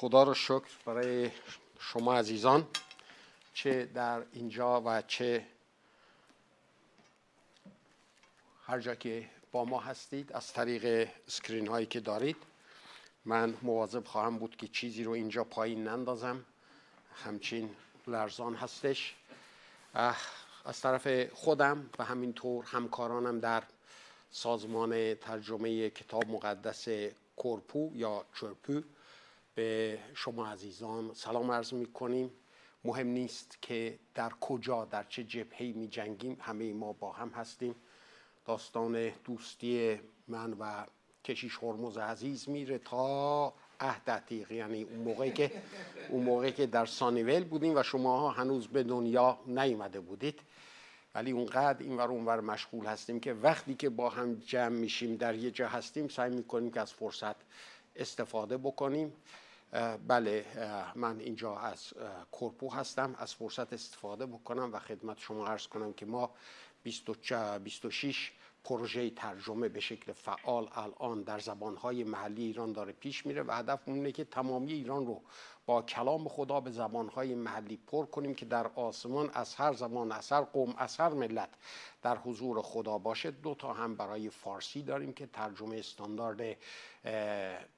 خدا رو شکر برای شما عزیزان چه در اینجا و چه هر جا که با ما هستید از طریق سکرین هایی که دارید من مواظب خواهم بود که چیزی رو اینجا پایین نندازم. همچین لرزان هستش. از طرف خودم و همینطور همکارانم در سازمان ترجمه کتاب مقدس کورپو یا چرپو به شما عزیزان سلام عرض می کنیم مهم نیست که در کجا در چه جبهه می جنگیم همه ما با هم هستیم. داستان دوستی من و کشیش هرمز عزیز میره تا عهد عتیق یعنی اون موقعی که اون موقعی که در سانیول بودیم و شما هنوز به دنیا نیومده بودید. ولی اونقدر این ور اونور مشغول هستیم که وقتی که با هم جمع میشیم در یه جا هستیم سعی می‌کنیم که از فرصت استفاده بکنیم. بله من اینجا از کرپو هستم. از فرصت استفاده بکنم و خدمت شما عرض کنم که ما 26 پروژه ترجمه به شکل فعال الان در زبانهای محلی ایران داره پیش میره و هدف اینه که تمامی ایران رو با کلام خدا به زبانهای محلی پر کنیم که در آسمان از هر زبان از هر قوم از هر ملت در حضور خدا باشه. دو تا هم برای فارسی داریم که ترجمه استاندارد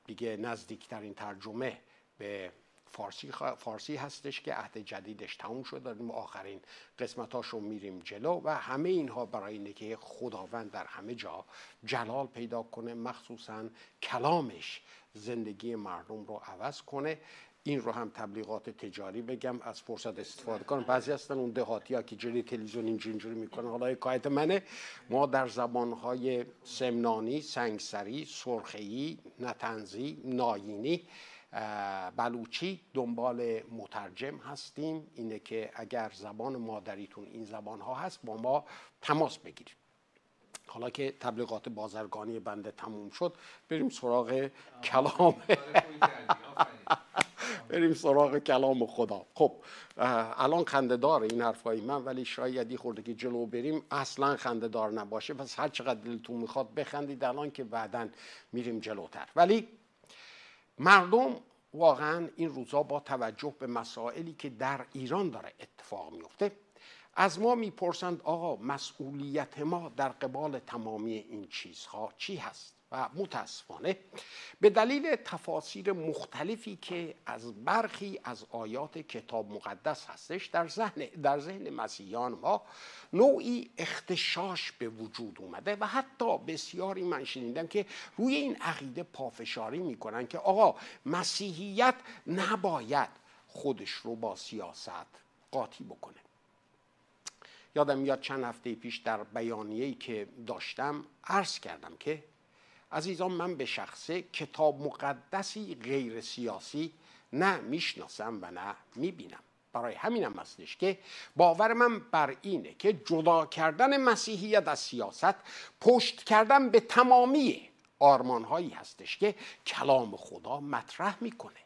دیگه نزدیکترین ترجمه به فارسی, فارسی هستش که عهد جدیدش تموم شد داریم آخرین قسمتاش رو میریم جلو و همه اینها برای اینه که خداوند در همه جا جلال پیدا کنه مخصوصا کلامش زندگی مردم رو عوض کنه. این رو هم تبلیغات تجاری بگم از فرصت استفاده کنم. بعضی هستن اون دهاتی ها که جلی تلویزیون اینجوری می‌کنن. حالا حکایت منه. ما در زبانهای سمنانی سنگسری سرخی نتنزی ناینی بلوچی دنبال مترجم هستیم. اینه که اگر زبان مادریتون این زبان ها هست با ما تماس بگیرید. حالا که تبلیغات بازرگانی بنده تموم شد بریم سراغ کلام. بریم سراغ کلام خدا. خب الان خنده داره این حرفای من ولی شاید یه خورده که جلو بریم اصلا خنده دار نباشه. پس هر چقدر دلتون می‌خواد بخندید الان که بعدا میریم جلوتر. ولی مردم واقعا این روزا با توجه به مسائلی که در ایران داره اتفاق میفته از ما می‌پرسند آقا مسئولیت ما در قبال تمامی این چیزها چی هست؟ و متاسفانه به دلیل تفاسیر مختلفی که از برخی از آیات کتاب مقدس هستش در ذهن در ذهن مسیحیان ما نوعی اختشاش به وجود اومده و حتی بسیاری من شنیدم که روی این عقیده پافشاری می‌کنن که آقا مسیحیت نباید خودش رو با سیاست قاطی بکنه. یادم میاد چند هفته پیش در بیانیه‌ای که داشتم عرض کردم که عزیزان من به شخصه کتاب مقدسی غیر سیاسی نه می‌شناسم و نه می‌بینم. برای همینم هستش که باور من بر اینه که جدا کردن مسیحیت از سیاست پشت کردن به تمامی آرمان هایی هستش که کلام خدا مطرح می‌کنه.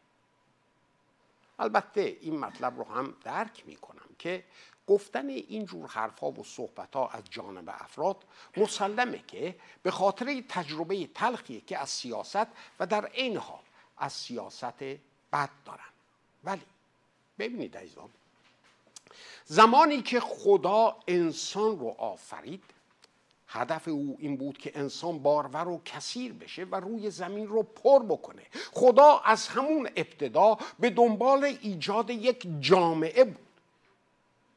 البته این مطلب رو هم درک می‌کنم که گفتن اینجور حرفها و صحبتها از جانب افراد مسلمه که به خاطر تجربه تلخیه که از سیاست و در این حال از سیاست بد دارن. ولی ببینید عزیزان زمانی که خدا انسان رو آفرید هدف او این بود که انسان بارور و کثیر بشه و روی زمین رو پر بکنه. خدا از همون ابتدا به دنبال ایجاد یک جامعه بود.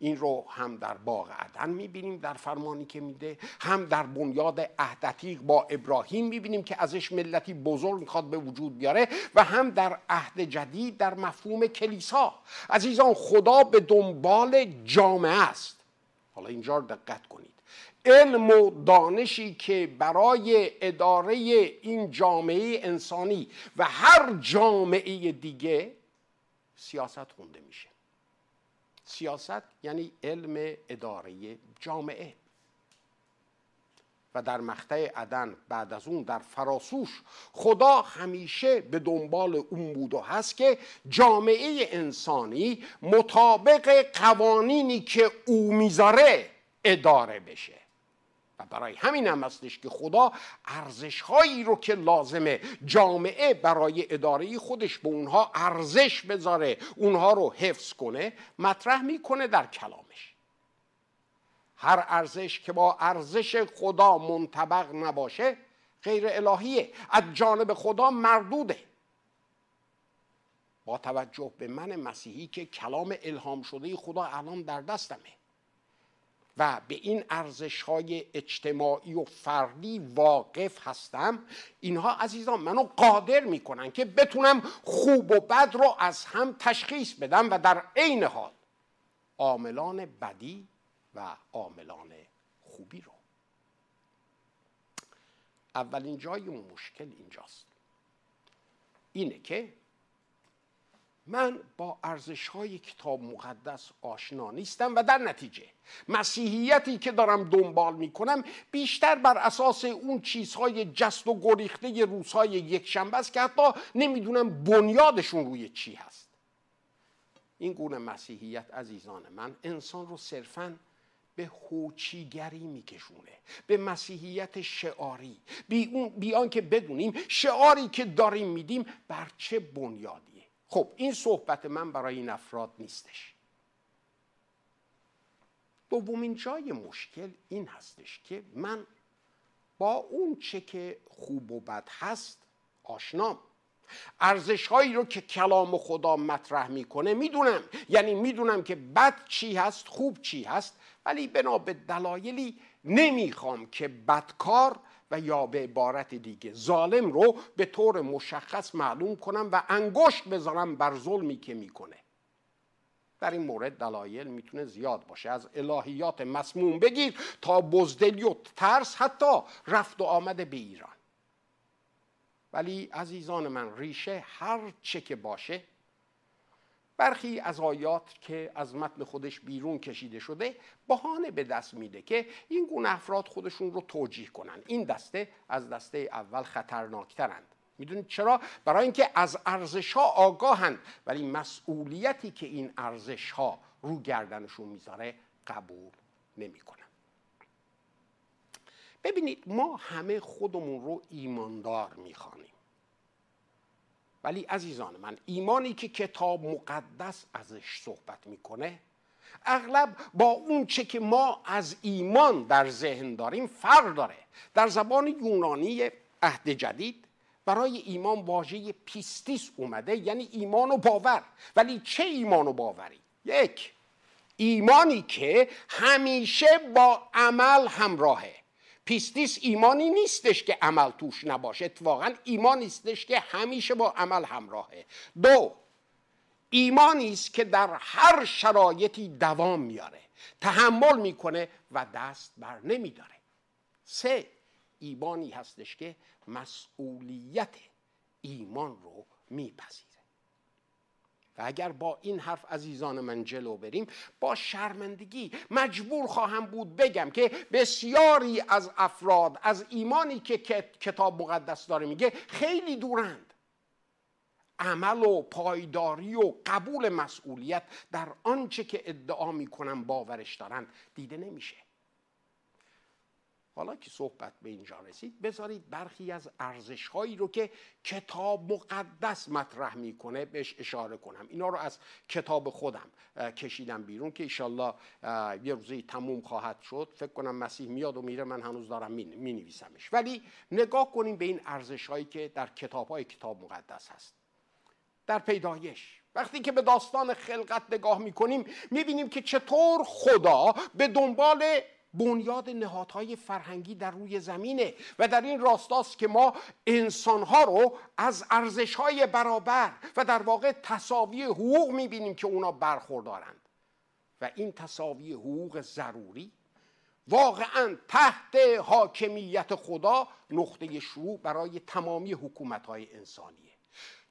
این رو هم در باغ عدن می‌بینیم در فرمانی که میده هم در بنیاد عهدتیق با ابراهیم می‌بینیم که ازش ملتی بزرگ می‌خواد به وجود بیاره و هم در عهد جدید در مفهوم کلیسا. عزیزان خدا به دنبال جامعه است. حالا اینجا دقت کنید. علم و دانشی که برای اداره این جامعه انسانی و هر جامعه دیگه سیاست خونده میشه. سیاست یعنی علم اداره جامعه. و در مقطع عدن بعد از اون در فراسوش خدا همیشه به دنبال اون بود و هست که جامعه انسانی مطابق قوانینی که او می‌ذاره اداره بشه. و برای همین هم هستش که خدا ارزش هایی رو که لازمه جامعه برای اداره خودش به اونها ارزش بذاره اونها رو حفظ کنه مطرح می‌کنه در کلامش. هر ارزش که با ارزش خدا منطبق نباشه غیر الهیه. از جانب خدا مردوده. با توجه به من مسیحی که کلام الهام شده خدا الان در دستمه. و به این ارزش های اجتماعی و فردی واقف هستم. اینها عزیزان منو قادر می‌کنن که بتونم خوب و بد رو از هم تشخیص بدم و در عین حال عاملان بدی و عاملان خوبی رو. اولین جای مشکل اینجاست. اینه که من با ارزش های کتاب مقدس آشنا نیستم و در نتیجه مسیحیتی که دارم دنبال می‌کنم بیشتر بر اساس اون چیزهای جست و گریخته روزهای یک شنبه است که حتی نمی‌دونم بنیادشون روی چی هست. این گونه مسیحیت عزیزان من انسان رو صرفاً به هوچیگری میکشونه به مسیحیت شعاری. بی, اون بی که بدونیم شعاری که داریم میدیم بر چه بنیادیه خب این صحبت من برای این افراد نیستش. دومین جای مشکل این هستش که من با اون چه که خوب و بد هست آشنام. ارزش هایی رو که کلام خدا مطرح می‌کنه می‌دونم. یعنی می‌دونم که بد چی هست خوب چی هست ولی بنا به دلایلی نمی‌خوام که بدکار و یا به عبارت دیگه. ظالم رو به طور مشخص معلوم کنم و انگشت بذارم بر ظلمی که می‌کنه. در این مورد دلایل می‌تونه زیاد باشه. از الهیات مسموم بگیر تا بزدلی و ترس حتی رفت و آمده به ایران. ولی عزیزان من ریشه هر چه که باشه برخی از آیات که از متن خودش بیرون کشیده شده بهانه به دست میده که این گونه افراد خودشون رو توجیه کنن. این دسته از دسته اول خطرناکترند. می‌دونید چرا؟ برای اینکه از ارزش ها آگاهند ولی مسئولیتی که این ارزش ها رو گردنشون می‌ذاره قبول نمی‌کنن. ببینید ما همه خودمون رو ایماندار می‌خوانیم. ولی عزیزان من ایمانی که کتاب مقدس ازش صحبت می‌کنه اغلب با اون چه که ما از ایمان در ذهن داریم فرق داره. در زبان یونانی عهد جدید برای ایمان واژه πίστις اومده یعنی ایمان و باور. ولی چه ایمان و باوری؟ یک ایمانی که همیشه با عمل همراهه. πίστις ایمانی نیستش که عمل توش نباشه. اتفاقا ایمانی هستش که همیشه با عمل همراهه. دو ایمانی است که در هر شرایطی دوام میاره تحمل می‌کنه و دست بر نمیداره. سه ایمانی هستش که مسئولیت ایمان رو میپذیره. و اگر با این حرف عزیزان من جلو بریم با شرمندگی مجبور خواهم بود بگم که بسیاری از افراد از ایمانی که کتاب مقدس داره میگه خیلی دورند. عمل و پایداری و قبول مسئولیت در آنچه که ادعا می‌کنن باورش دارند. دیده نمیشه. حالا که صحبت به اینجا رسید بذارید برخی از ارزش هایی رو که کتاب مقدس مطرح می‌کنه بهش اشاره کنم. اینا رو از کتاب خودم کشیدم بیرون که ایشالله یه روزی تموم خواهد شد. فکر کنم مسیح میاد و میره من هنوز دارم می نویسمش ولی نگاه کنیم به این ارزش هایی که در کتاب های کتاب مقدس هست. در پیدایش وقتی که به داستان خلقت نگاه می‌کنیم می‌بینیم که چطور خدا به دنبال بنیاد نهادهای فرهنگی در روی زمینه و در این راستاست که ما انسانها رو از ارزشهای برابر و در واقع تصاوی حقوق می‌بینیم که اونا برخوردارند. و این تصاوی حقوق ضروری واقعا تحت حاکمیت خدا نقطه شروع برای تمامی حکومتهای انسانیه.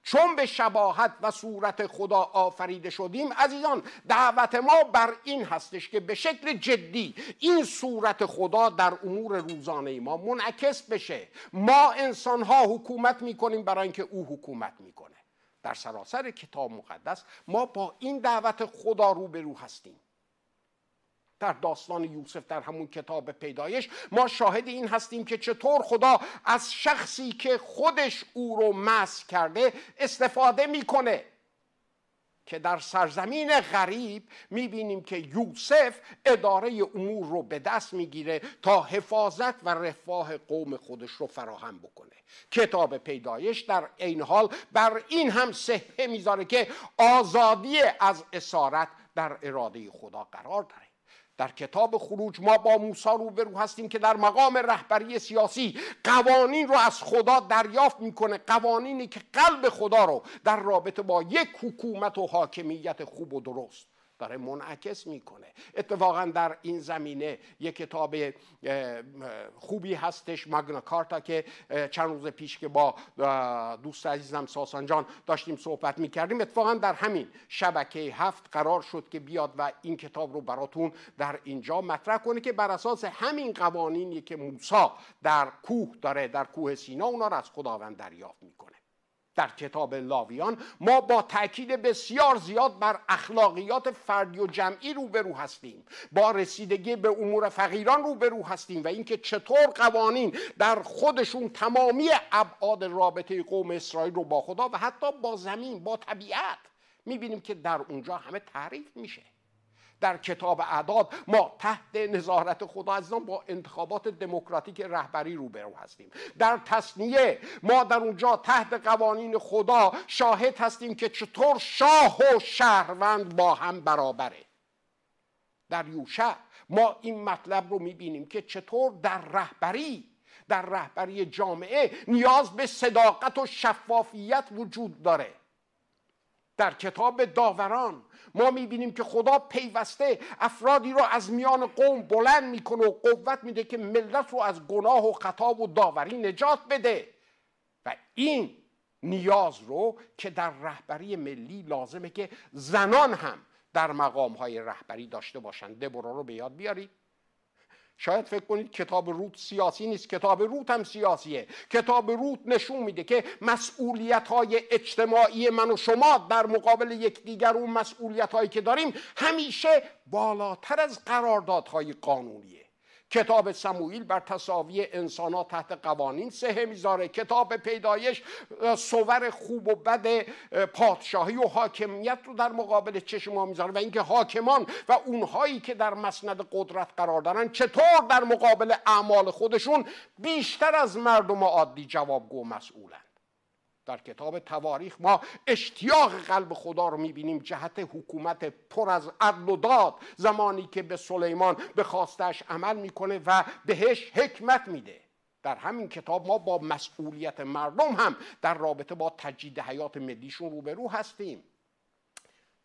چون به شباهت و صورت خدا آفریده شدیم عزیزان دعوت ما بر این هستش که به شکل جدی این صورت خدا در امور روزانه ما منعکس بشه. ما انسان ها حکومت می‌کنیم برای اینکه او حکومت می‌کنه. در سراسر کتاب مقدس ما با این دعوت خدا روبرو هستیم. در داستان یوسف در همون کتاب پیدایش ما شاهد این هستیم که چطور خدا از شخصی که خودش او رو مس کرده استفاده می‌کنه. که در سرزمین غریب می‌بینیم که یوسف اداره امور رو به دست می‌گیره تا حفاظت و رفاه قوم خودش رو فراهم بکنه. کتاب پیدایش در این حال بر این هم صحه می‌ذاره که آزادی از اسارت در اراده خدا قرار داره. در کتاب خروج ما با موسی روبرو هستیم که در مقام رهبری سیاسی قوانین رو از خدا دریافت می‌کنه. قوانینی که قلب خدا رو در رابطه با یک حکومت و حاکمیت خوب و درست. داره منعکس می‌کنه. اتفاقا در این زمینه یک کتاب خوبی هستش مگنا کارتا که چند روز پیش که با دوست عزیزم ساسان جان داشتیم صحبت می‌کردیم. اتفاقا در همین شبکه هفت قرار شد که بیاد و این کتاب رو براتون در اینجا مطرح کنه که بر اساس همین قوانینی که موسی در کوه داره در کوه سینا اونا رو از خداوند دریافت می‌کنه. در کتاب لاویان ما با تاکید بسیار زیاد بر اخلاقیات فردی و جمعی روبرو هستیم. با رسیدگی به امور فقیران روبرو هستیم و اینکه چطور قوانین در خودشون تمامی ابعاد رابطه قوم اسرائیل رو با خدا و حتی با زمین با طبیعت می‌بینیم که در اونجا همه تعریف میشه. در کتاب اعداد ما تحت نظارت خدا عزیزان با انتخابات دموکراتیک رهبری روبرو هستیم. در تصنیه ما در اونجا تحت قوانین خدا شاهد هستیم که چطور شاه و شهروند با هم برابره. در یوشع ما این مطلب رو می‌بینیم که چطور در رهبری در رهبری جامعه نیاز به صداقت و شفافیت وجود داره. در کتاب داوران ما می‌بینیم که خدا پیوسته افرادی رو از میان قوم بلند می‌کنه و قوت میده که ملت رو از گناه و خطا و داوری نجات بده. و این نیاز رو که در رهبری ملی لازمه که زنان هم در مقام های رهبری داشته باشند دبورا رو به یاد بیارید. شاید فکر کنید کتاب روت سیاسی نیست کتاب روت هم سیاسیه. کتاب روت نشون میده که مسئولیت های اجتماعی من و شما در مقابل یکدیگر اون مسئولیت هایی که داریم همیشه بالاتر از قراردادهای قانونیه. کتاب سموئیل بر تصاوی انسان تحت قوانین سه می‌ذاره. کتاب پیدایش صور خوب و بد پادشاهی و حاکمیت رو در مقابل چشم ما می‌ذاره و اینکه حاکمان و اونهایی که در مسند قدرت قرار دارن چطور در مقابل اعمال خودشون بیشتر از مردم عادی جوابگو مسئولن. در کتاب تواریخ ما اشتیاق قلب خدا رو می‌بینیم جهت حکومت پر از عدل و داد زمانی که به سلیمان به خواستش عمل می‌کنه و بهش حکمت میده. در همین کتاب ما با مسئولیت مردم هم در رابطه با تجدید حیات ملیشون روبرو هستیم.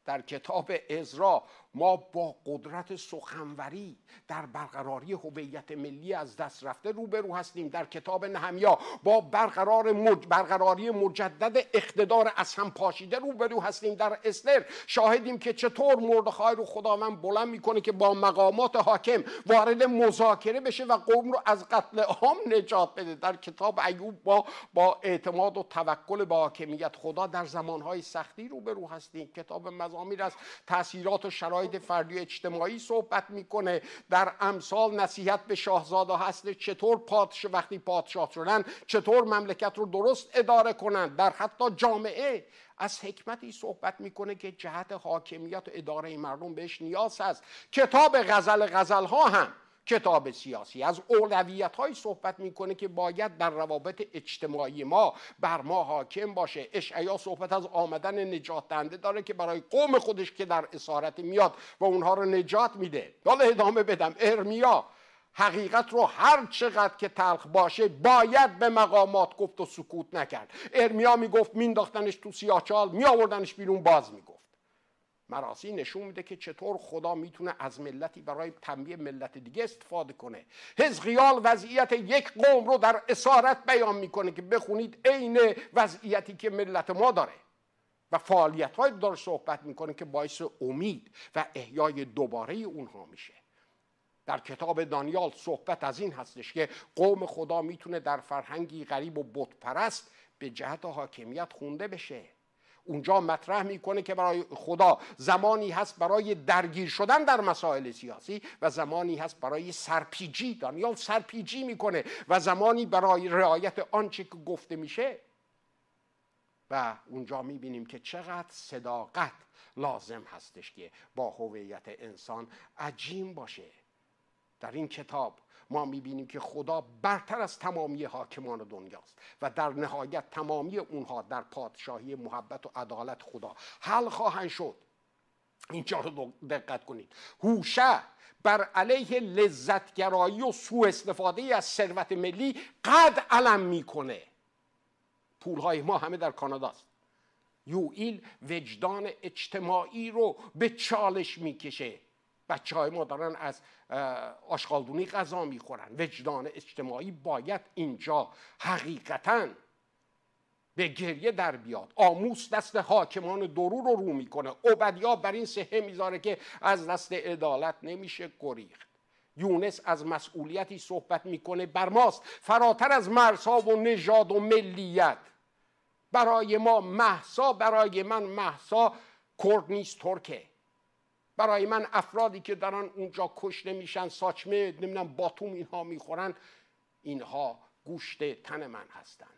در کتاب ازرا ما با قدرت سخنوری در برقراری هویت ملی از دست رفته روبرو هستیم در کتاب نهمیا. با برقرار برقراری مجدد اقتدار از هم پاشیده روبرو هستیم در استر شاهدیم که چطور مردخای رو خداوند بلند می‌کنه که با مقامات حاکم وارد مذاکره بشه و قوم رو از قتل عام نجات بده. در کتاب ایوب با با اعتماد و توکل به حاکمیت خدا در زمانهای سختی روبرو هستیم. کتاب مزامیر از تاثیرات و شرایط شرایط فردی اجتماعی صحبت می‌کنه. در امثال نصیحت به شاهزاده هست چطور پادش وقتی پادشاه شدن چطور مملکت رو درست اداره کنند. در حتی جامعه از حکمتی صحبت می‌کنه که جهت حاکمیت و اداره مردم بهش نیاز هست. کتاب غزل غزل ها هم کتاب سیاسی. از اولویت های صحبت می‌کنه که باید در روابط اجتماعی ما بر ما حاکم باشه. اشعیا صحبت از آمدن نجات دهنده داره که برای قوم خودش که در اسارت میاد و اونها رو نجات میده. حالا ادامه بدم. ارمیا حقیقت رو هر چقدر که تلخ باشه باید به مقامات گفت و سکوت نکرد. ارمیا می‌گفت مینداختنش تو سیاچال میآوردنش بیرون باز می‌گفت. مراسی نشون میده که چطور خدا می‌تونه از ملتی برای تنبیه ملت دیگه استفاده کنه. حزقیال وضعیت یک قوم رو در اسارت بیان می‌کنه که بخونید عین وضعیتی که ملت ما داره. و فعالیت های داره صحبت می‌کنه که باعث امید و احیای دوباره اونها میشه. در کتاب دانیال صحبت از این هستش که قوم خدا می‌تونه در فرهنگی غریب و بتپرست به جهت حاکمیت خونده بشه. اونجا مطرح می‌کنه که برای خدا زمانی هست برای درگیر شدن در مسائل سیاسی و زمانی هست برای سرپیجی دانیال سرپیجی می‌کنه و زمانی برای رعایت آنچه که گفته میشه. و اونجا می‌بینیم که چقدر صداقت لازم هستش که با هویت انسان عجیم باشه. در این کتاب ما می‌بینیم که خدا برتر از تمامی حاکمان دنیاست و در نهایت تمامی اونها در پادشاهی محبت و عدالت خدا حل خواهند شد. اینجا رو دقت کنید. هوشه بر علیه لذتگرایی و سوء استفاده از ثروت ملی قد علم می‌کنه. پولهای ما همه در کاناداست. یوئیل وجدان اجتماعی رو به چالش می‌کشه. بچه های ما دارن از آشغالدونی غذا می‌خورن. وجدان اجتماعی باید اینجا حقیقتا به گریه در بیاد. آموس دست حاکمان درو رو رو می‌کنه. عبدیا بر این سهه می‌ذاره که از دست عدالت نمیشه گریخت. یونس از مسئولیتی صحبت می‌کنه بر ماست. فراتر از مرزها و نژاد و ملیت. برای ما محسا برای من محسا کرد نیست ترکه. برای من افرادی که دارن اونجا کشته میشن ساچمه نمی‌دونم باتوم اینها می‌خورن اینها گوشت تن من هستند.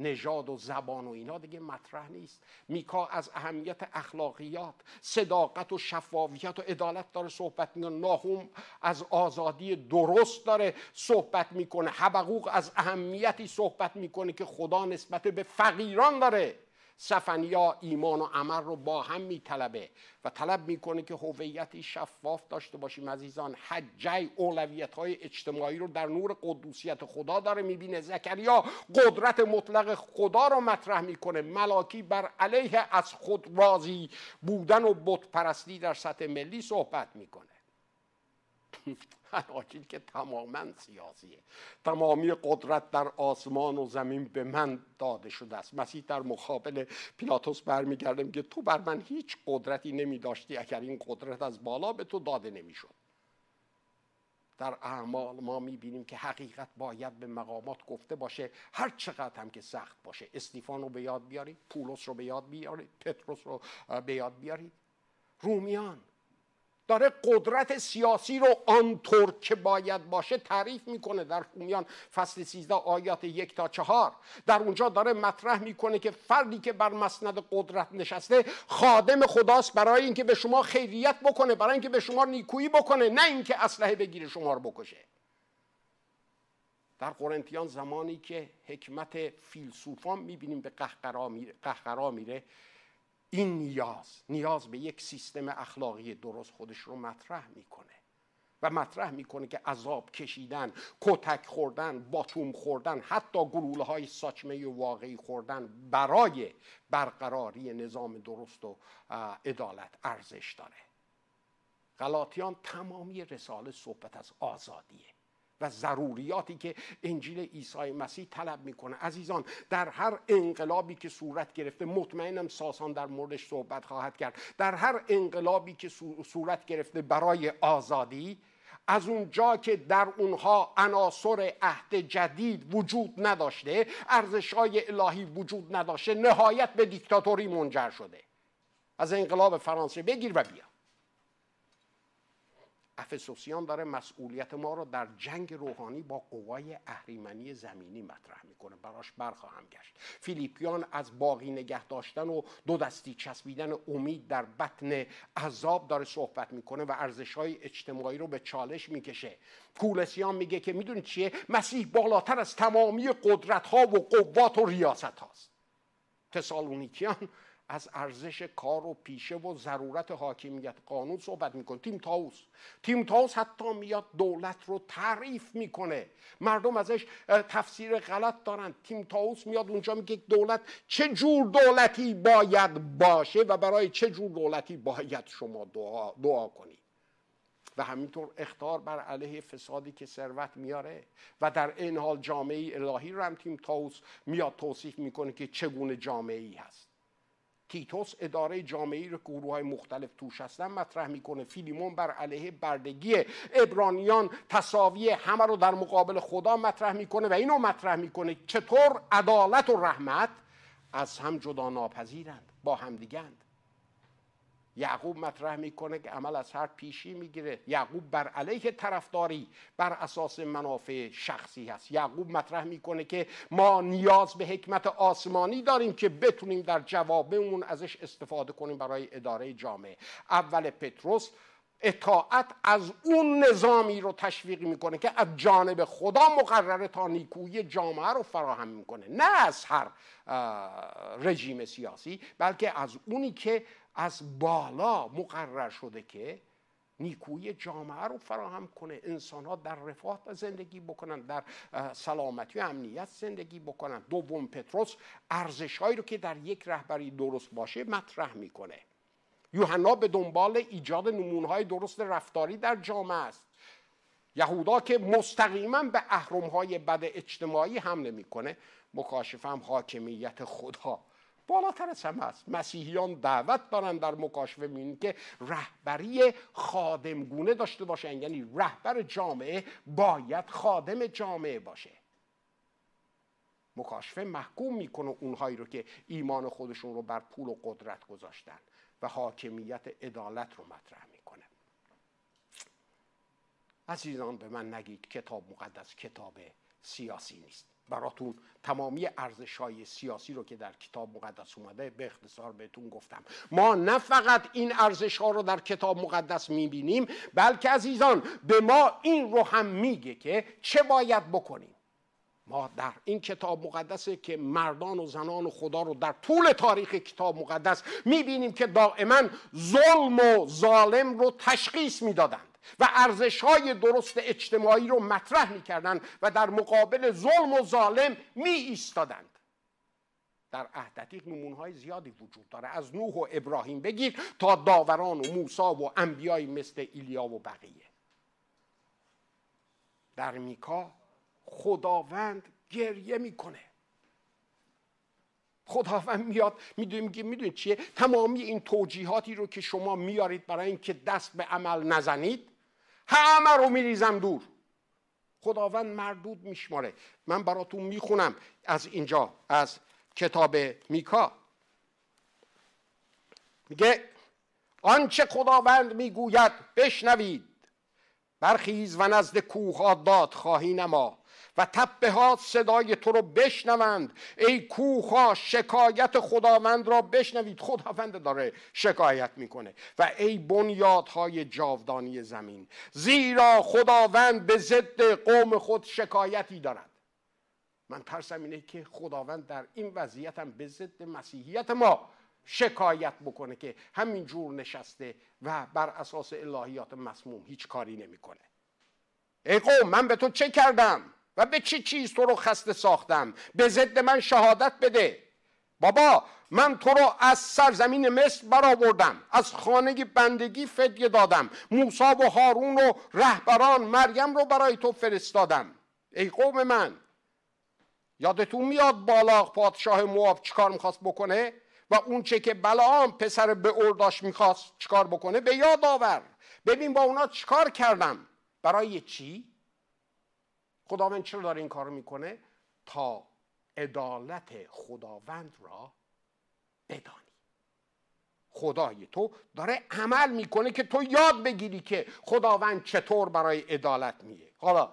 نژاد و زبان و اینا دیگه مطرح نیست. میکا از اهمیت اخلاقیات صداقت و شفافیت و عدالت داره صحبت می‌کنه. ناهوم از آزادی درست داره صحبت می‌کنه. حبقوق از اهمیتی صحبت می‌کنه که خدا نسبت به فقیران داره. سفنیا ایمان و عمل رو با هم میطلبه و طلب می‌کنه که هویتی شفاف داشته باشیم. عزیزان حجه اولویت های اجتماعی رو در نور قدوسیت خدا داره می‌بینه. زکریا قدرت مطلق خدا رو مطرح می‌کنه. ملاکی بر علیه از خود راضی بودن و بت پرستی در سطح ملی صحبت می‌کنه. حاکیم که تماما سیاسیه. تمامی قدرت در آسمان و زمین به من داده شده است. مسیح در مقابل پیلاتوس برمیگرده که تو بر من هیچ قدرتی نمی داشتی اگر این قدرت از بالا به تو داده نمی‌شد. در اعمال ما می‌بینیم که حقیقت باید به مقامات گفته باشه هر چقدر هم که سخت باشه. استیفان رو به یاد بیارید پولس رو به یاد بیارید پتروس رو به یاد بیارید. رومیان داره قدرت سیاسی رو آنطور که باید باشه تعریف می‌کنه در رومیان فصل 13 آیات یک تا چهار. در اونجا داره مطرح می‌کنه که فردی که بر مسند قدرت نشسته خادم خداست برای اینکه به شما خیریت بکنه برای اینکه به شما نیکویی بکنه نه اینکه اسلحه بگیره شما رو بکشه. در قرنتیان زمانی که حکمت فیلسوفان می‌بینیم به قهقرا میره این نیاز نیاز به یک سیستم اخلاقی درست خودش رو مطرح می‌کنه. و مطرح می‌کنه که عذاب کشیدن کتک خوردن باتوم خوردن حتی گلوله های ساچمه واقعی خوردن برای برقراری نظام درست و عدالت ارزش داره. غلاطیان تمامی رساله صحبت از آزادیه. و ضروریاتی که انجیل عیسی مسیح طلب می‌کنه. عزیزان در هر انقلابی که صورت گرفته مطمئنم ساسان در موردش صحبت خواهد کرد. در هر انقلابی که صورت گرفته برای آزادی از اونجا که در اونها عناصر عهد جدید وجود نداشته ارزش های الهی وجود نداشته نهایت به دیکتاتوری منجر شده. از انقلاب فرانسه بگیر و بیا. افسوسیان داره مسئولیت ما رو در جنگ روحانی با قوای اهریمنی زمینی مطرح می‌کنه. براش برخواهم گشت. فیلیپیان از باقی نگه داشتن و دو دستی چسبیدن امید در بطن عذاب داره صحبت می‌کنه و ارزش های اجتماعی رو به چالش می‌کشه. کولسیان میگه که می‌دونید چیه؟ مسیح بالاتر از تمامی قدرت ها و قوات و ریاست هاست تسالونیکیان از ارزش کار و پیشه و ضرورت حاکمیت. قانون صحبت می‌کنه. تیم تاوس تیم تاوس حتی میاد دولت رو تعریف می‌کنه. مردم ازش تفسیر غلط دارن. تیم تاوس میاد اونجا میگه دولت چه جور دولتی باید باشه و برای چه جور دولتی باید شما دعا, دعا کنید و همینطور اختار بر علیه فسادی که ثروت میاره. و در این حال جامعه الهی رو هم تیم تاوس میاد توصیف می‌کنه که چگونه جامعه ای هست. تیتوس اداره جامعی رو گروه های مختلف توش هستن مطرح می‌کنه. فیلیمون بر علیه بردگی ابرانیان تصاوی همه رو در مقابل خدا مطرح می‌کنه و اینو مطرح می‌کنه. چطور عدالت و رحمت از هم جدا ناپذیرند با همدیگند یعقوب مطرح می‌کنه که عمل از هر پیشی می‌گیره. یعقوب بر علیه طرفداری بر اساس منافع شخصی هست. یعقوب مطرح می‌کنه که ما نیاز به حکمت آسمانی داریم که بتونیم در جوابمون ازش استفاده کنیم برای اداره جامعه. اول پتروس اطاعت از اون نظامی رو تشویق می‌کنه که از جانب خدا مقرره تا نیکویی جامعه رو فراهم می‌کنه. نه از هر رژیم سیاسی بلکه از اونی که از بالا مقرر شده که نیکویی جامعه رو فراهم کنه انسان ها در رفاه زندگی بکنن در سلامتی و امنیت زندگی بکنن. دوم پتروس ارزش هایی رو که در یک رهبری درست باشه مطرح می‌کنه. یوحنا به دنبال ایجاد های درست رفتاری در جامعه است. یهودا که مستقیما به های بد اجتماعی حمله می‌کنه. مکاشفه هم حاکمیت خدا. بالاتر از همه است. مسیحیان دعوت دارن در مکاشفه می‌بینید که رهبری خادمگونه داشته باشن یعنی رهبر جامعه باید خادم جامعه باشه. مکاشفه محکوم می‌کنه اونهایی رو که ایمان خودشون رو بر پول و قدرت گذاشتن و حاکمیت عدالت رو مطرح می‌کنه. عزیزان به من نگید کتاب مقدس کتاب سیاسی نیست. براتون تمامی ارزش های سیاسی رو که در کتاب مقدس اومده به اختصار بهتون گفتم. ما نه فقط این ارزش ها رو در کتاب مقدس می‌بینیم بلکه عزیزان به ما این رو هم میگه که چه باید بکنیم. ما در این کتاب مقدسه که مردان و زنان و خدا رو در طول تاریخ کتاب مقدس می‌بینیم که دائما ظلم و ظالم رو تشخیص می‌دادند. و ارزش های درست اجتماعی رو مطرح می‌کردند و در مقابل ظلم و ظالم می ایستادند در عهد نمون های زیادی وجود داره. از نوح و ابراهیم بگیر تا داوران و موسی و انبیای مثل ایلیا و بقیه. در میکا خداوند گریه می‌کنه. خداوند میاد می‌دونیم که می‌دونید چیه؟ تمامی این توجیهاتی رو که شما میارید برای اینکه دست به عمل نزنید همه رو میریزم دور. خداوند مردود میشماره. من براتون می‌خونم از اینجا از کتاب میکا. میگه آنچه خداوند می‌گوید بشنوید. برخیز و نزد کوه داد خواهی نما. و تپه ها صدای تو رو بشنوند. ای کوها شکایت خداوند را بشنوید. خداوند داره شکایت می‌کنه. و ای بنیادهای جاودانی زمین زیرا خداوند به ضد قوم خود شکایتی دارد. من ترسم اینه که خداوند در این وضعیت هم به ضد مسیحیت ما شکایت بکنه که همین جور نشسته و بر اساس الهیات مسموم هیچ کاری نمی‌کنه. ای قوم من به تو چه کردم؟ و به چه چیز تو رو خسته ساختم؟ به ضد من شهادت بده. بابا من تو رو از سرزمین مصر برآوردم. از خانه بندگی فدیه دادم. موسی و هارون و رهبران مریم رو برای تو فرستادم. ای قوم من یادتون میاد بالا پادشاه مواب چیکار می‌خواست بکنه؟ و اون چه که بلام پسر به ارداش می‌خواست چیکار بکنه به یاد آور. ببین با اونا چیکار کردم. برای چی؟ خداوند چرا داره این کارو می‌کنه؟ تا عدالت خداوند را بدانی. خدای تو داره عمل می‌کنه که تو یاد بگیری که خداوند چطور برای عدالت میگه. حالا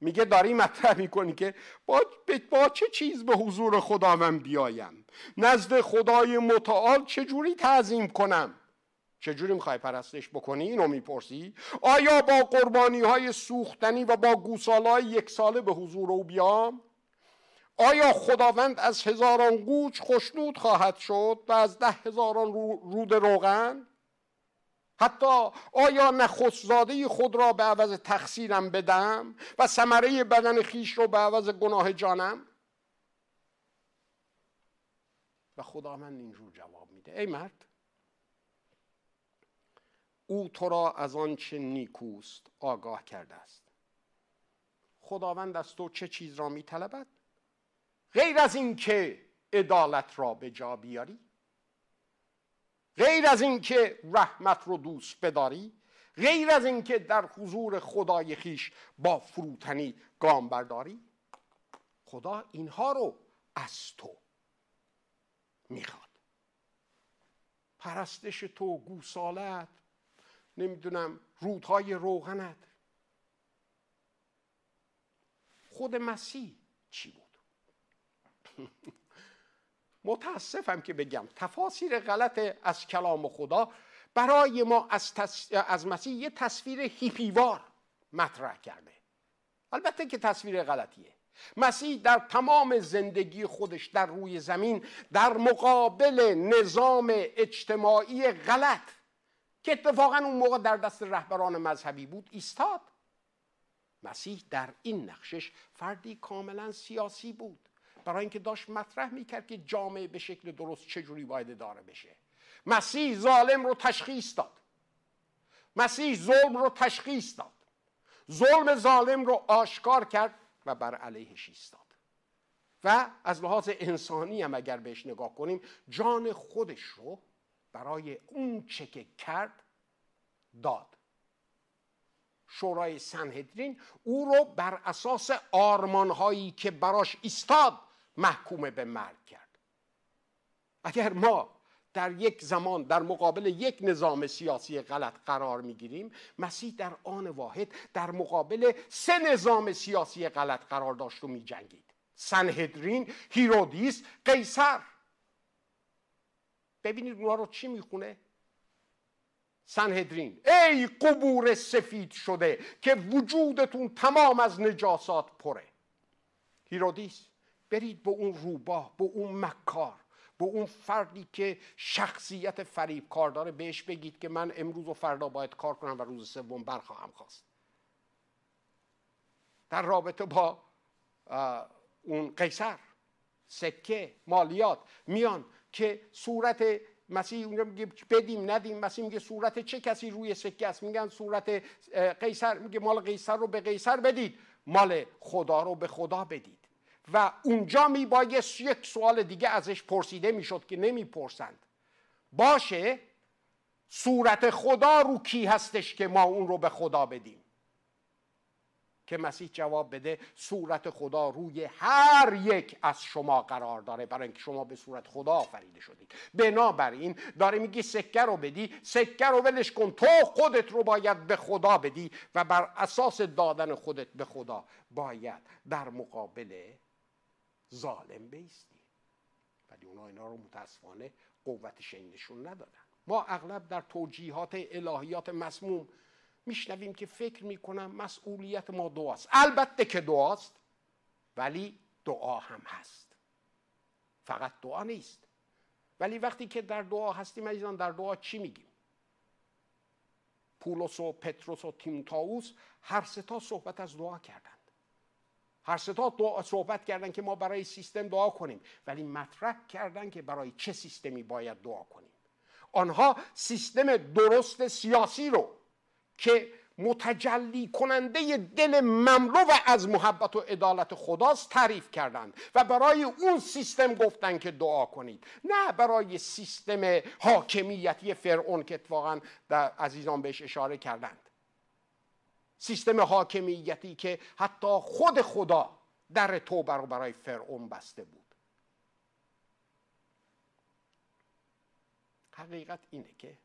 میگه داری مطرح می‌کنی که با, با چه چیز به حضور خداوند بیایم؟ نزد خدای متعال چجوری تعظیم کنم؟ چجوری می‌خوای پرستش بکنی؟ اینو می‌پرسی؟ آیا با قربانی های سوختنی و با گوسال های یک ساله به حضور او بیام؟ آیا خداوند از هزاران گوچ خوشنود خواهد شد و از ده هزاران رود روغن؟ حتی آیا نخستزاده خود را به عوض تقصیرم بدم و ثمره بدن خیش رو به عوض گناه جانم؟ و خداوند اینجور جواب میده. ای مرد او تو را از آنچه نیکوست آگاه کرده است. خداوند از تو چه چیز را میطلبد؟ غیر از اینکه عدالت را به جا بیاری؟ غیر از اینکه رحمت رو دوست بداری؟ غیر از اینکه در حضور خدای خیش با فروتنی گام برداری؟ خدا اینها رو از تو می‌خواد. پرستش تو گوسالت نمی‌دونم رودهای روغنت. خود مسیح چی بود؟ متاسفم که بگم تفاسیر غلط از کلام خدا برای ما از, از مسیح یه تصویر هیپیوار مطرح کرده. البته که تصویر غلطیه. مسیح در تمام زندگی خودش در روی زمین در مقابل نظام اجتماعی غلط که اتفاقا اون موقع در دست رهبران مذهبی بود ایستاد. مسیح در این نقشش فردی کاملا سیاسی بود. برای اینکه داشت مطرح می‌کرد که جامعه به شکل درست چجوری باید داره بشه. مسیح ظالم رو تشخیص داد. مسیح ظلم رو تشخیص داد. ظلم ظالم رو آشکار کرد و بر علیهش ایستاد. و از لحاظ انسانی هم اگر بهش نگاه کنیم جان خودش رو برای اون چه که کرد داد. شورای سنهدرین او رو بر اساس آرمانهایی که براش ایستاد محکوم به مرگ کرد. اگر ما در یک زمان در مقابل یک نظام سیاسی غلط قرار می‌گیریم مسیح در آن واحد در مقابل سه نظام سیاسی غلط قرار داشت و میجنگید. سنهدرین هیرودیس قیصر. ببینید اونها رو چی می‌خونه؟ سنهدرین. ای قبور سفید شده که وجودتون تمام از نجاسات پره. هیرودیس برید به اون روباه به اون مکار به اون فردی که شخصیت فریب کار داره بهش بگید که من امروز و فردا باید کار کنم و روز سوم برخواهم خواست. در رابطه با اون قیصر سکه مالیات میان. که صورت مسیح اونجا میگه بدیم ندیم. مسیح میگه صورت چه کسی روی سکه است؟ میگن صورت قیصر. میگه مال قیصر رو به قیصر بدید. مال خدا رو به خدا بدید. و اونجا میبایست یک سوال دیگه ازش پرسیده می‌شد که نمی‌پرسند باشه صورت خدا رو کی هستش که ما اون رو به خدا بدیم؟ که مسیح جواب بده صورت خدا روی هر یک از شما قرار داره. برای اینکه شما به صورت خدا آفریده شدید. بنابراین داره میگی سکه رو بدی سکه رو ولش کن تو خودت رو باید به خدا بدی و بر اساس دادن خودت به خدا باید در مقابل ظالم بیستی. ولی اونا اینا رو متاسفانه قوت شنیدشون ندادن. ما اغلب در توجیهات الهیات مسموم میشنویم که فکر می‌کنم مسئولیت ما دعاست. البته که دعاست ولی دعا هم هست. فقط دعا نیست. ولی وقتی که در دعا هستیم عزیزان در دعا چی میگیم؟ پولس و پتروس و تیمتاوس هر ستا صحبت از دعا کردند. هر ستا دعا صحبت کردن که ما برای سیستم دعا کنیم. ولی مطرح کردن که برای چه سیستمی باید دعا کنیم. آنها سیستم درست سیاسی رو که متجلی کننده دل مملو و از محبت و عدالت خداست تعریف کردند و برای اون سیستم گفتن که دعا کنید. نه برای سیستم حاکمیتی فرعون که اتفاقا در عزیزان بهش اشاره کردند. سیستم حاکمیتی که حتی خود خدا در توبه رو برای فرعون بسته بود. حقیقت اینه که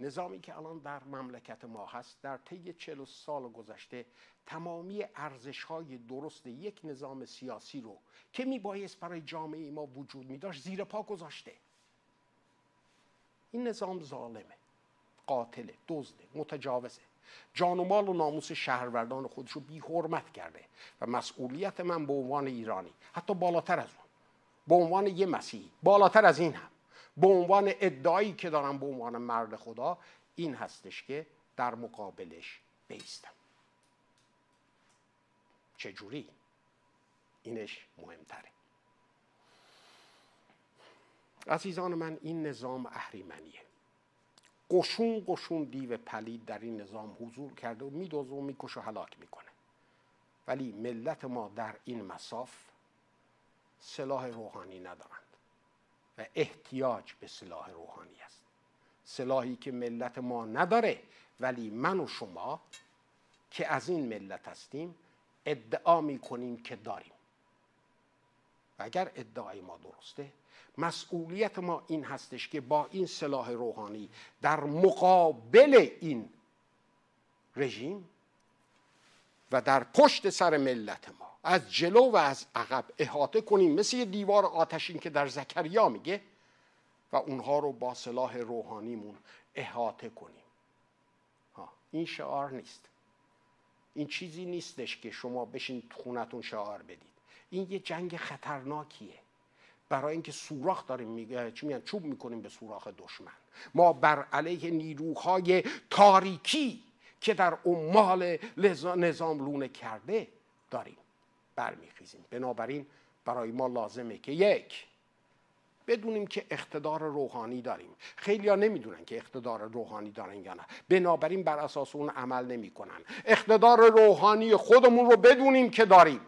نظامی که الان در مملکت ما هست در طی چل سال گذشته تمامی ارزش های درست یک نظام سیاسی رو که می بایست برای جامعه ما وجود می داشت زیر پا گذاشته. این نظام ظالمه قاتله دزده متجاوزه. جان و مال و ناموس شهروردان خودش رو بی حرمت کرده و مسئولیت من به عنوان ایرانی حتی بالاتر از اون به عنوان یه مسیحی بالاتر از این هم. به عنوان ادعایی که دارم به عنوان مرد خدا این هستش که در مقابلش بیستم. چجوری؟ اینش مهمتره. عزیزان من این نظام اهریمنیه. قشون قشون دیو پلید در این نظام حضور کرده و میدوزه و میکش و هلاک می‌کنه. ولی ملت ما در این مساف سلاح روحانی ندارند و احتیاج به سلاح روحانی است. سلاحی که ملت ما نداره ولی من و شما که از این ملت هستیم ادعا می‌کنیم که داریم. و اگر ادعای ما درسته مسئولیت ما این هستش که با این سلاح روحانی در مقابل این رژیم و در پشت سر ملت ما از جلو و از عقب احاطه کنیم. مثل یه دیوار آتشین که در زکریا میگه. و اونها رو با سلاح روحانیمون احاطه کنیم. ها. این شعار نیست. این چیزی نیستش که شما بشین خونتون شعار بدید. این یه جنگ خطرناکیه. برای اینکه سوراخ داریم میگه چی میگن؟ چوب می‌کنیم به سوراخ دشمن. ما بر علیه نیروهای تاریکی که در عمال نظام لونه کرده داریم. برمیخیزیم. بنابراین برای ما لازمه که یک بدونیم که اقتدار روحانی داریم. خیلی ها نمی‌دونن که اقتدار روحانی دارن یا نه. بنابراین بر اساس اون عمل نمی‌کنن. اقتدار روحانی خودمون رو بدونیم که داریم.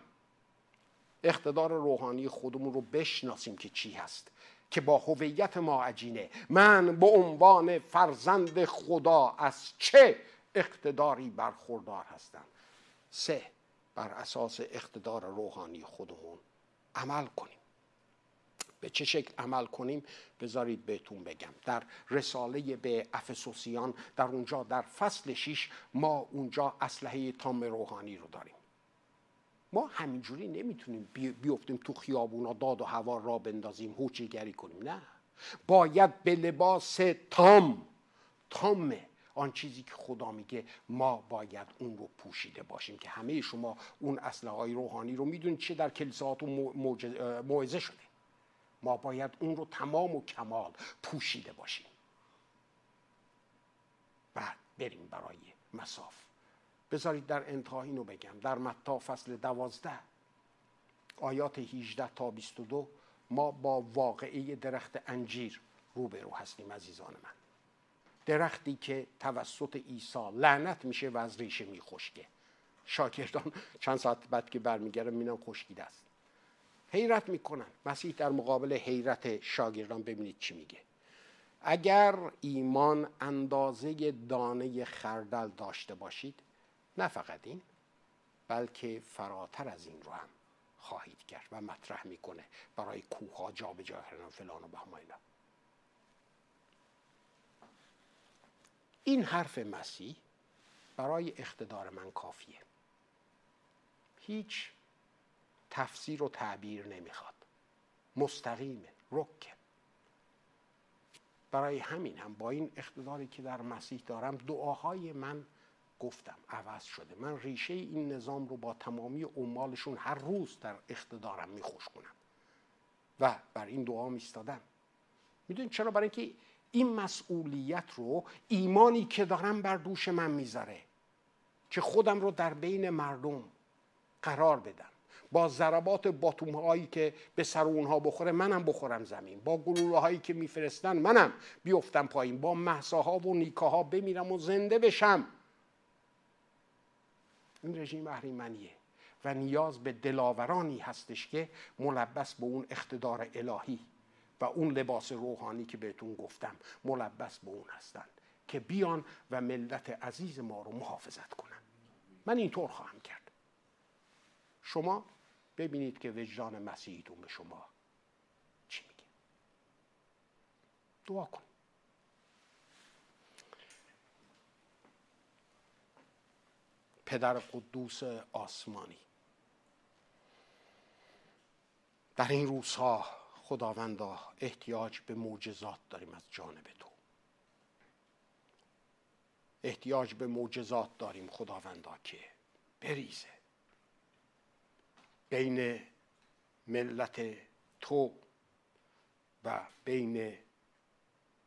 اقتدار روحانی خودمون رو بشناسیم که چی هست. که با هویت ما عجینه. من به عنوان فرزند خدا از چه اقتداری برخوردار هستم؟ سه. بر اساس اقتدار روحانی خودمون عمل کنیم. به چه شکل عمل کنیم؟ بذارید بهتون بگم. در رساله به افسوسیان در اونجا در فصل 6 ما اونجا اسلحه تام روحانی رو داریم. ما همینجوری نمی‌تونیم بیفتیم تو خیابونا داد و هوا را بندازیم هوچیگری کنیم. نه. باید به لباس تام تامه آن چیزی که خدا میگه ما باید اون رو پوشیده باشیم که همه شما اون اسلحه های روحانی رو می‌دونید چه در کلیساهاتون موعظه شده. ما باید اون رو تمام و کمال پوشیده باشیم. بعد بریم برای مساف. بذارید در انتها اینو بگم. در متا فصل دوازده آیات 18 تا 22 ما با واقعه درخت انجیر روبرو هستیم عزیزان من. درختی که توسط عیسی لعنت میشه و از ریشه میخشکه. شاگردان چند ساعت بعد که برمیگردن مینم خشکیده است. حیرت می‌کنن. مسیح در مقابل حیرت شاگردان ببینید چی میگه. اگر ایمان اندازه دانه خردل داشته باشید نه فقط این بلکه فراتر از این رو هم خواهید کرد و مطرح می‌کنه برای کوه ها به جا فلان و بهما این حرف مسیح برای اقتدار من کافیه. هیچ تفسیر و تعبیر نمی‌خواد. مستقیمه رکه. برای همین هم با این اقتداری که در مسیح دارم دعاهای من گفتم عوض شده. من ریشه این نظام رو با تمامی عمالشون هر روز در اقتدارم میخوش کنم. و بر این دعا میستادم می‌دونید چرا؟ برای اینکه این مسئولیت رو ایمانی که دارم بر دوش من می‌ذاره که خودم رو در بین مردم قرار بدم. با ضربات باتوم هایی که به سر اونها بخوره منم بخورم زمین. با گلوله هایی که میفرستن منم بیفتم پایین. با محساها و نیکاها بمیرم و زنده بشم. این رژیم اهریمنیه و نیاز به دلاورانی هستش که ملبس به اون اقتدار الهی و اون لباس روحانی که بهتون گفتم ملبس به اون هستند که بیان و ملت عزیز ما رو محافظت کنن. من اینطور خواهم کرد. شما ببینید که وجدان مسیحیتون به شما چی میگه. دعا کن. پدر قدوس آسمانی در این روزها خداوندا احتیاج به معجزات داریم از جانب تو. احتیاج به معجزات داریم خداوندا که بریزه. بین ملت تو و بین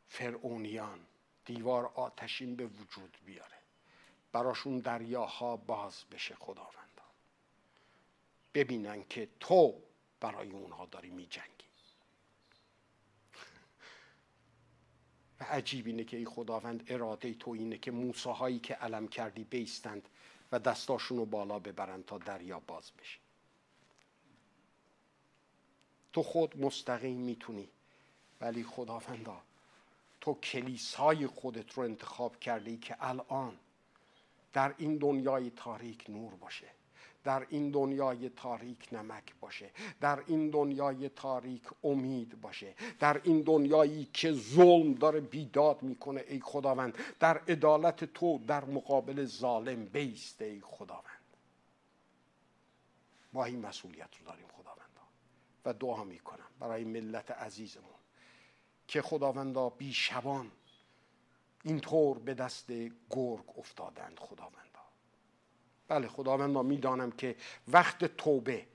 فرعونیان دیوار آتشین به وجود بیاره. براشون دریاها باز بشه خداوندا. ببینن که تو برای اونها داری می جنگی و عجیب اینه که ای خداوند اراده تو اینه که موساهایی که علم کردی بیستند و دستاشون رو بالا ببرند تا دریا باز بشه. تو خود مستقیم می‌تونی ولی خداوندا تو کلیسای خودت رو انتخاب کردی که الان در این دنیای تاریک نور باشه. در این دنیای تاریک نمک باشه در این دنیای تاریک امید باشه در این دنیایی که ظلم داره بیداد می‌کنه ای خداوند در عدالت تو در مقابل ظالم بیسته ای خداوند. ما این مسئولیت رو داریم خداوندا. و دعا می‌کنم برای ملت عزیزمون که خداوندا بیشبان اینطور به دست گرگ افتادند خداوندا بله خداوندا می‌دانم که وقت توبه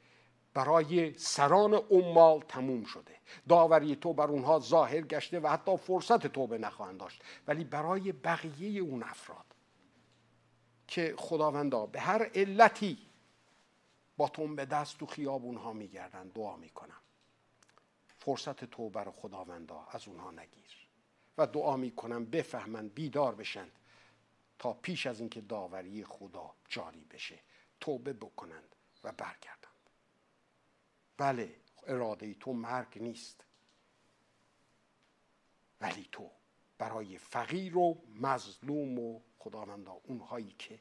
برای سران امال تموم شده. داوری تو بر اونها ظاهر گشته و حتی فرصت توبه نخواهند داشت. ولی برای بقیه اون افراد که خداوندا به هر علتی با به دست تو خیابون ها میگردن دعا می‌کنم. فرصت توبه رو خداوندا از اونها نگیر. و دعا می‌کنم بفهمند بیدار بشند تا پیش از اینکه داوری خدا جاری بشه توبه بکنند و برگردند. بله اراده تو مرگ نیست. ولی تو برای فقیر و مظلوم و خداوندا اونهایی که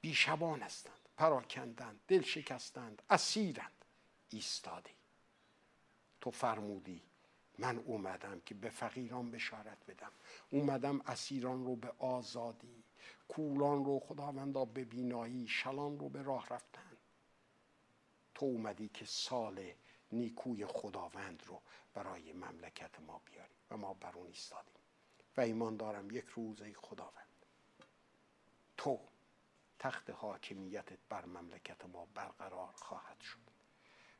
بیشبان هستند پراکندند دل شکستند اسیرند ایستادی. تو فرمودی من اومدم که به فقیران بشارت بدم. اومدم اسیران رو به آزادی کولان رو خداوندا به بینایی شلان رو به راه رفتن. تو اومدی که سال نیکوی خداوند رو برای مملکت ما بیاری و ما بر اون ایستادیم. و ایمان دارم یک روز ای خداوند تو تخت حاکمیتت بر مملکت ما برقرار خواهد شد.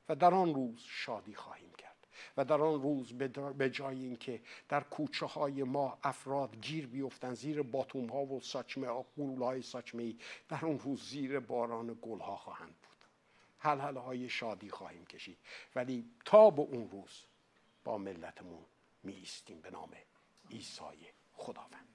و در آن روز شادی خواهیم کرد. و در آن روز به جای اینکه در کوچه های ما افراد گیر بیفتن زیر باتوم ها و ساچمه قلول های ساچمه در آن روز زیر باران گل ها خواهند بود. حل های شادی خواهیم کشید. ولی تا به اون روز با ملتمون می ایستیم به نام عیسی خداوند.